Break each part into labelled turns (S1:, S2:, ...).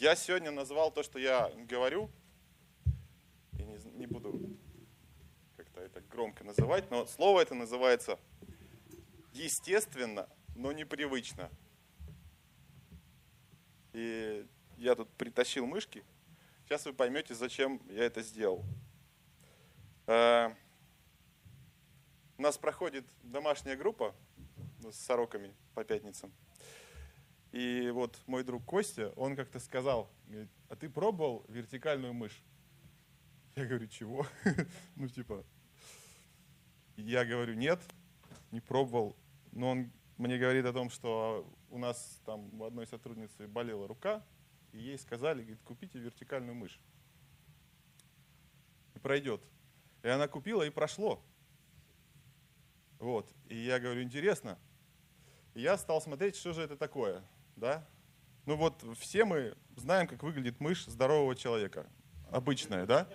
S1: Я сегодня назвал то, что я говорю, я не, не буду как-то это громко называть, но слово это называется естественно, но непривычно. И я тут притащил мышки. Сейчас вы поймете, зачем я это сделал. Э, у нас проходит домашняя группа с сороками по пятницам. И вот мой друг Костя, он как-то сказал, говорит, а ты пробовал вертикальную мышь? Я говорю, чего? ну, типа, я говорю, нет, не пробовал. Но он мне говорит о том, что у нас там у одной сотрудницы болела рука, и ей сказали, говорит, купите вертикальную мышь. И пройдет. И она купила, и прошло. Вот. И я говорю, интересно. И я стал смотреть, что же это такое да? Ну вот все мы знаем, как выглядит мышь здорового человека. Обычная, да?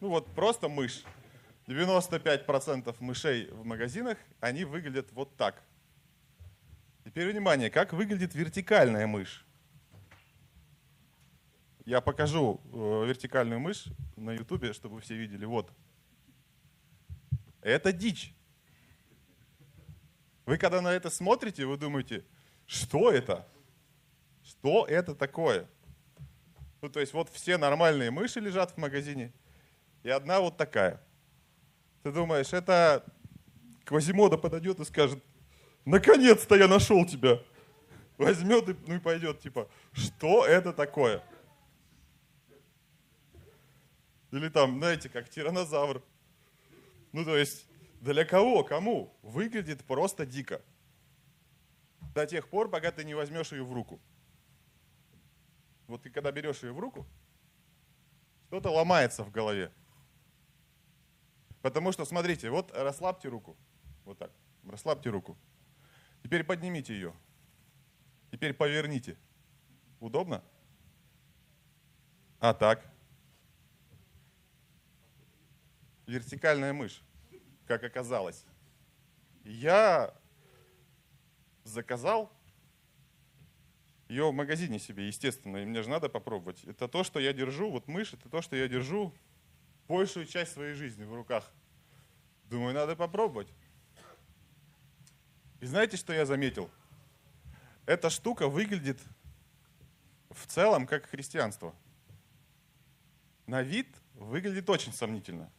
S1: Ну вот просто мышь. 95% мышей в магазинах, они выглядят вот так. Теперь внимание, как выглядит вертикальная мышь. Я покажу э, вертикальную мышь на ютубе, чтобы все видели. Вот. Это дичь. Вы когда на это смотрите, вы думаете, что это? Что это такое? Ну, то есть вот все нормальные мыши лежат в магазине, и одна вот такая. Ты думаешь, это Квазимода подойдет и скажет, наконец-то я нашел тебя. Возьмет и, ну, и пойдет, типа, что это такое? Или там, знаете, как тиранозавр. Ну, то есть, для кого, кому? Выглядит просто дико до тех пор, пока ты не возьмешь ее в руку. Вот ты когда берешь ее в руку, что-то ломается в голове. Потому что, смотрите, вот расслабьте руку. Вот так. Расслабьте руку. Теперь поднимите ее. Теперь поверните. Удобно? А так? Вертикальная мышь, как оказалось. Я заказал ее в магазине себе, естественно, и мне же надо попробовать. Это то, что я держу, вот мышь, это то, что я держу большую часть своей жизни в руках. Думаю, надо попробовать. И знаете, что я заметил? Эта штука выглядит в целом как христианство. На вид выглядит очень сомнительно.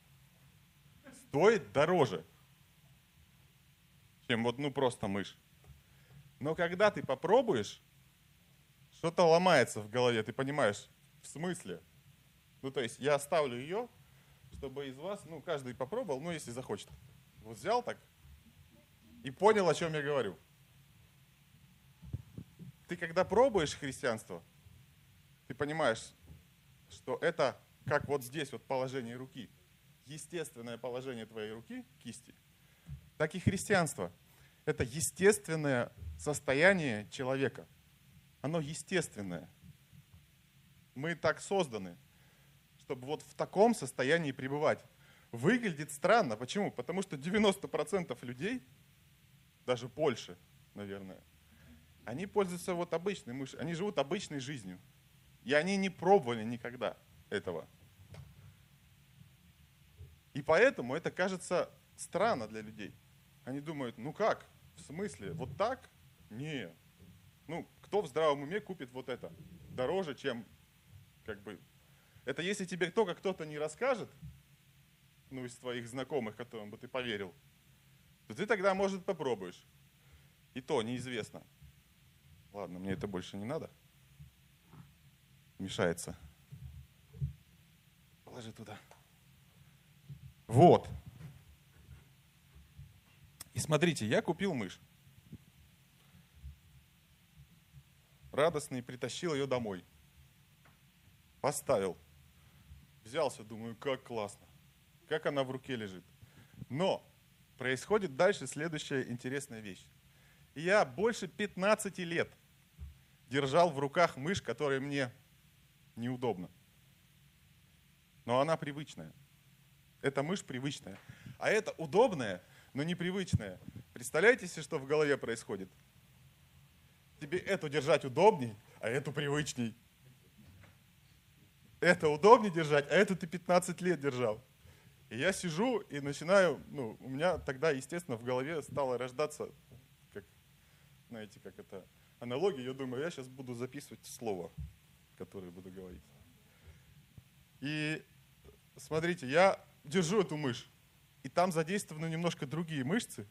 S1: Стоит дороже, чем вот ну просто мышь. Но когда ты попробуешь, что-то ломается в голове, ты понимаешь, в смысле? Ну, то есть я оставлю ее, чтобы из вас, ну, каждый попробовал, ну, если захочет. Вот взял так и понял, о чем я говорю. Ты когда пробуешь христианство, ты понимаешь, что это как вот здесь вот положение руки, естественное положение твоей руки, кисти, так и христианство. Это естественное состояние человека. Оно естественное. Мы так созданы, чтобы вот в таком состоянии пребывать. Выглядит странно. Почему? Потому что 90% людей, даже больше, наверное, они пользуются вот обычной мышью, они живут обычной жизнью. И они не пробовали никогда этого. И поэтому это кажется странно для людей. Они думают, ну как, в смысле, вот так? Не. Ну, кто в здравом уме купит вот это? Дороже, чем как бы... Это если тебе только кто-то не расскажет, ну, из твоих знакомых, которым бы ты поверил, то ты тогда, может, попробуешь. И то неизвестно. Ладно, мне это больше не надо. Мешается. Положи туда. Вот. Смотрите, я купил мышь. радостный, притащил ее домой. Поставил. Взялся, думаю, как классно. Как она в руке лежит. Но происходит дальше следующая интересная вещь. Я больше 15 лет держал в руках мышь, которая мне неудобна. Но она привычная. Эта мышь привычная. А это удобная, но непривычная. Представляете себе, что в голове происходит? тебе эту держать удобней, а эту привычней. это удобнее держать, а это ты 15 лет держал. И я сижу и начинаю, ну, у меня тогда, естественно, в голове стало рождаться, как, знаете, как это, аналогия. Я думаю, я сейчас буду записывать слово, которое буду говорить. И смотрите, я держу эту мышь, и там задействованы немножко другие мышцы,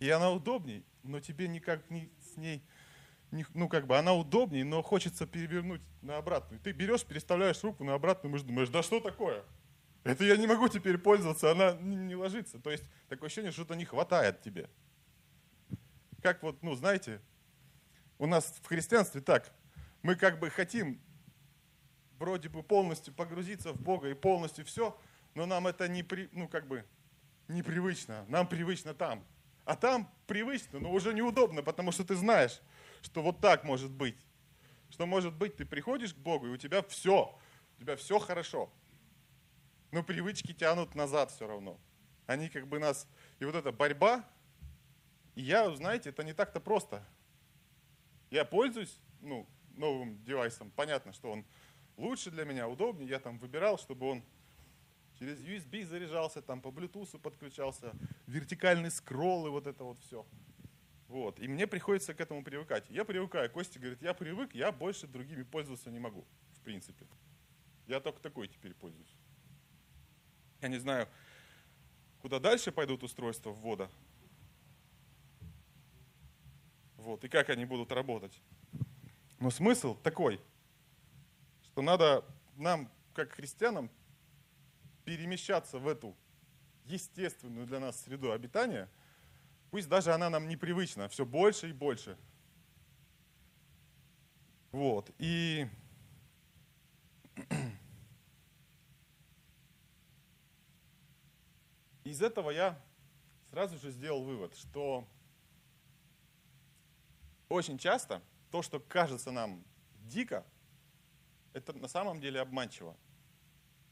S1: и она удобней, но тебе никак не с ней, не, ну как бы она удобнее, но хочется перевернуть на обратную. Ты берешь, переставляешь руку на обратную мышцу, думаешь, да что такое? Это я не могу теперь пользоваться, она не, ложится. То есть такое ощущение, что что-то не хватает тебе. Как вот, ну знаете, у нас в христианстве так, мы как бы хотим вроде бы полностью погрузиться в Бога и полностью все, но нам это не, при, ну, как бы, непривычно. Нам привычно там. А там привычно, но уже неудобно, потому что ты знаешь, что вот так может быть. Что может быть, ты приходишь к Богу, и у тебя все, у тебя все хорошо. Но привычки тянут назад все равно. Они как бы нас... И вот эта борьба, и я, знаете, это не так-то просто. Я пользуюсь ну, новым девайсом. Понятно, что он лучше для меня, удобнее. Я там выбирал, чтобы он через USB заряжался, там по Bluetooth подключался, вертикальный скролл и вот это вот все. Вот. И мне приходится к этому привыкать. Я привыкаю. Костя говорит, я привык, я больше другими пользоваться не могу, в принципе. Я только такой теперь пользуюсь. Я не знаю, куда дальше пойдут устройства ввода. Вот. И как они будут работать. Но смысл такой – что надо нам, как христианам, перемещаться в эту естественную для нас среду обитания, пусть даже она нам непривычна, все больше и больше. Вот. И из этого я сразу же сделал вывод, что очень часто то, что кажется нам дико, это на самом деле обманчиво.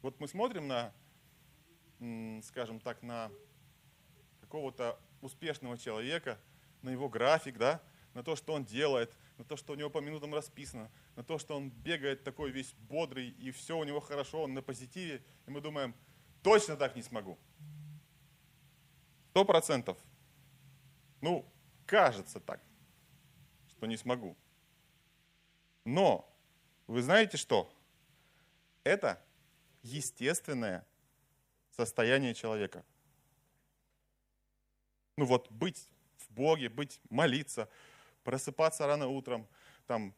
S1: Вот мы смотрим на, скажем так, на какого-то успешного человека, на его график, да, на то, что он делает, на то, что у него по минутам расписано, на то, что он бегает такой весь бодрый, и все у него хорошо, он на позитиве, и мы думаем, точно так не смогу. Сто процентов. Ну, кажется так, что не смогу. Но вы знаете что? Это естественное состояние человека. Ну вот быть в Боге, быть, молиться, просыпаться рано утром, там,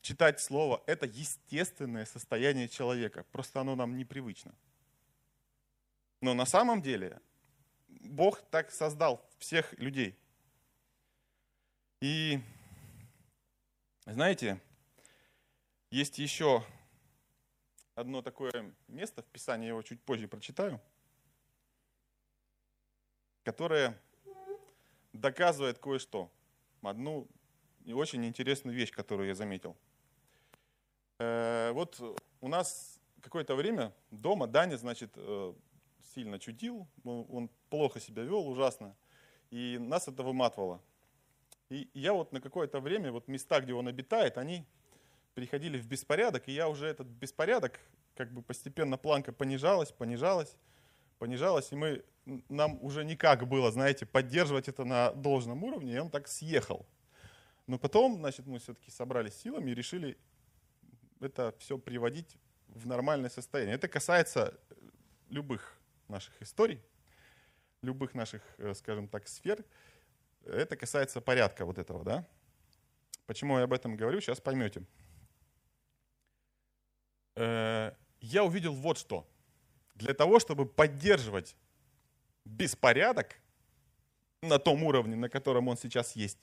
S1: читать Слово, это естественное состояние человека. Просто оно нам непривычно. Но на самом деле Бог так создал всех людей. И знаете, есть еще одно такое место в Писании, я его чуть позже прочитаю, которое доказывает кое-что. Одну очень интересную вещь, которую я заметил. Э, вот у нас какое-то время дома Даня, значит, э, сильно чудил, он плохо себя вел, ужасно, и нас это выматывало. И я вот на какое-то время, вот места, где он обитает, они приходили в беспорядок, и я уже этот беспорядок, как бы постепенно планка понижалась, понижалась, понижалась, и мы, нам уже никак было, знаете, поддерживать это на должном уровне, и он так съехал. Но потом, значит, мы все-таки собрались силами и решили это все приводить в нормальное состояние. Это касается любых наших историй, любых наших, э, скажем так, сфер. Это касается порядка вот этого, да? Почему я об этом говорю, сейчас поймете. Э, я увидел вот что. Для того, чтобы поддерживать беспорядок на том уровне, на котором он сейчас есть,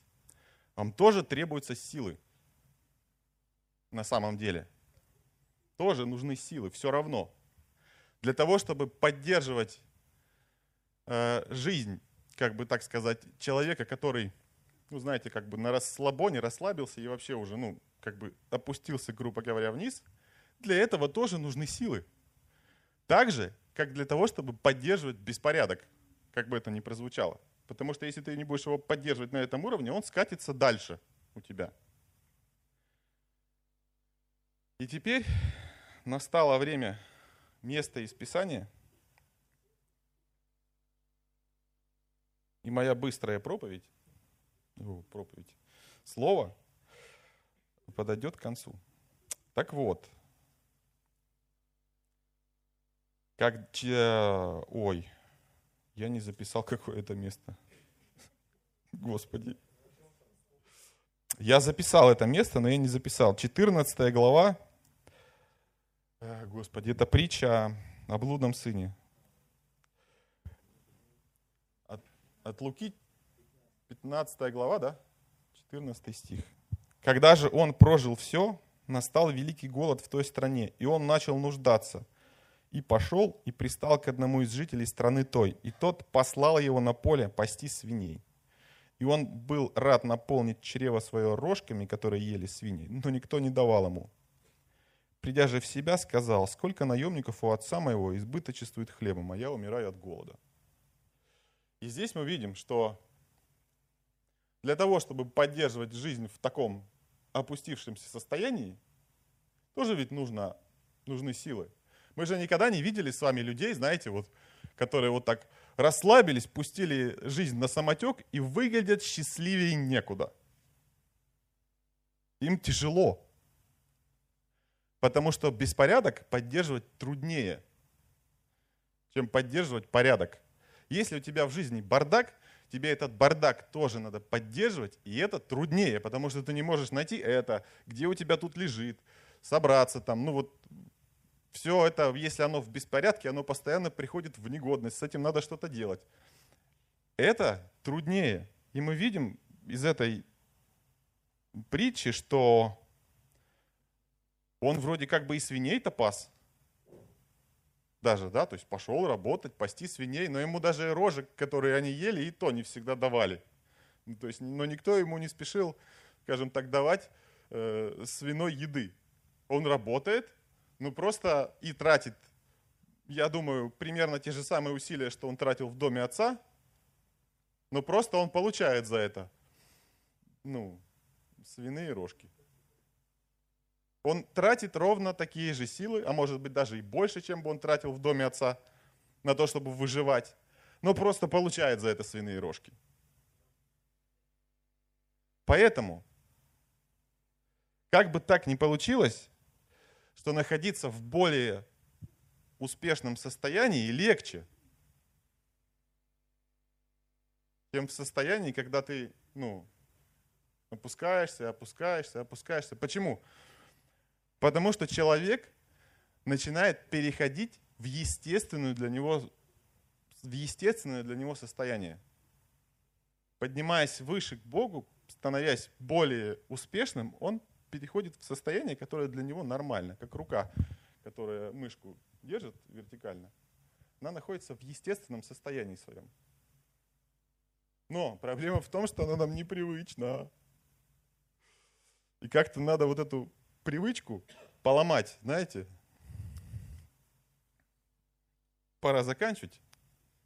S1: вам тоже требуются силы. На самом деле. Тоже нужны силы, все равно. Для того, чтобы поддерживать э, жизнь, как бы так сказать, человека, который, ну, знаете, как бы на расслабоне расслабился и вообще уже, ну, как бы опустился, грубо говоря, вниз – для этого тоже нужны силы. Так же, как для того, чтобы поддерживать беспорядок, как бы это ни прозвучало. Потому что если ты не будешь его поддерживать на этом уровне, он скатится дальше у тебя. И теперь настало время места из Писания, и моя быстрая проповедь, проповедь, слово подойдет к концу. Так вот, как, ой, я не записал какое это место. Господи. Я записал это место, но я не записал. 14 глава. Э, Господи, это притча о блудном сыне. От, от Луки 15 глава, да? 14 стих. Когда же он прожил все, настал великий голод в той стране, и он начал нуждаться. И пошел и пристал к одному из жителей страны той, и тот послал его на поле пасти свиней. И он был рад наполнить чрево свое рожками, которые ели свиньи, но никто не давал ему. Придя же в себя, сказал, сколько наемников у отца моего избыточествует хлебом, а я умираю от голода. И здесь мы видим, что для того, чтобы поддерживать жизнь в таком опустившемся состоянии, тоже ведь нужно, нужны силы. Мы же никогда не видели с вами людей, знаете, вот, которые вот так расслабились, пустили жизнь на самотек и выглядят счастливее некуда. Им тяжело. Потому что беспорядок поддерживать труднее, чем поддерживать порядок. Если у тебя в жизни бардак, тебе этот бардак тоже надо поддерживать, и это труднее, потому что ты не можешь найти это, где у тебя тут лежит, собраться там, ну вот все это, если оно в беспорядке, оно постоянно приходит в негодность, с этим надо что-то делать. Это труднее. И мы видим из этой притчи, что он вроде как бы и свиней-то пас. Даже, да, то есть пошел работать, пасти свиней, но ему даже рожек, которые они ели, и то не всегда давали. Ну, то есть, но никто ему не спешил, скажем так, давать э, свиной еды. Он работает, ну просто и тратит, я думаю, примерно те же самые усилия, что он тратил в доме отца, но просто он получает за это, ну, свиные рожки. Он тратит ровно такие же силы, а может быть даже и больше, чем бы он тратил в доме отца, на то, чтобы выживать, но просто получает за это свиные рожки. Поэтому, как бы так ни получилось, что находиться в более успешном состоянии легче, чем в состоянии, когда ты, ну, опускаешься, опускаешься, опускаешься. Почему? Потому что человек начинает переходить в естественную для него, в естественное для него состояние. Поднимаясь выше к Богу, становясь более успешным, он переходит в состояние, которое для него нормально, как рука, которая мышку держит вертикально. Она находится в естественном состоянии своем. Но проблема в том, что она нам непривычна. И как-то надо вот эту привычку поломать, знаете. Пора заканчивать,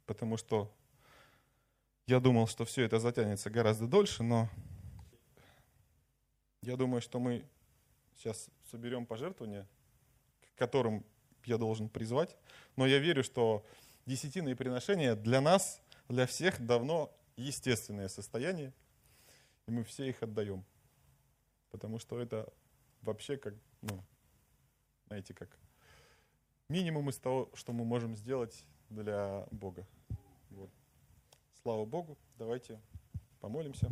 S1: потому что я думал, что все это затянется гораздо дольше, но я думаю, что мы сейчас соберем пожертвования, к которым я должен призвать. Но я верю, что десятины и приношения для нас, для всех давно естественное состояние, и мы все их отдаем. Потому что это вообще как, ну, знаете, как минимум из того, что мы можем сделать для Бога. Вот. Слава Богу, давайте помолимся,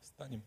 S1: встанем.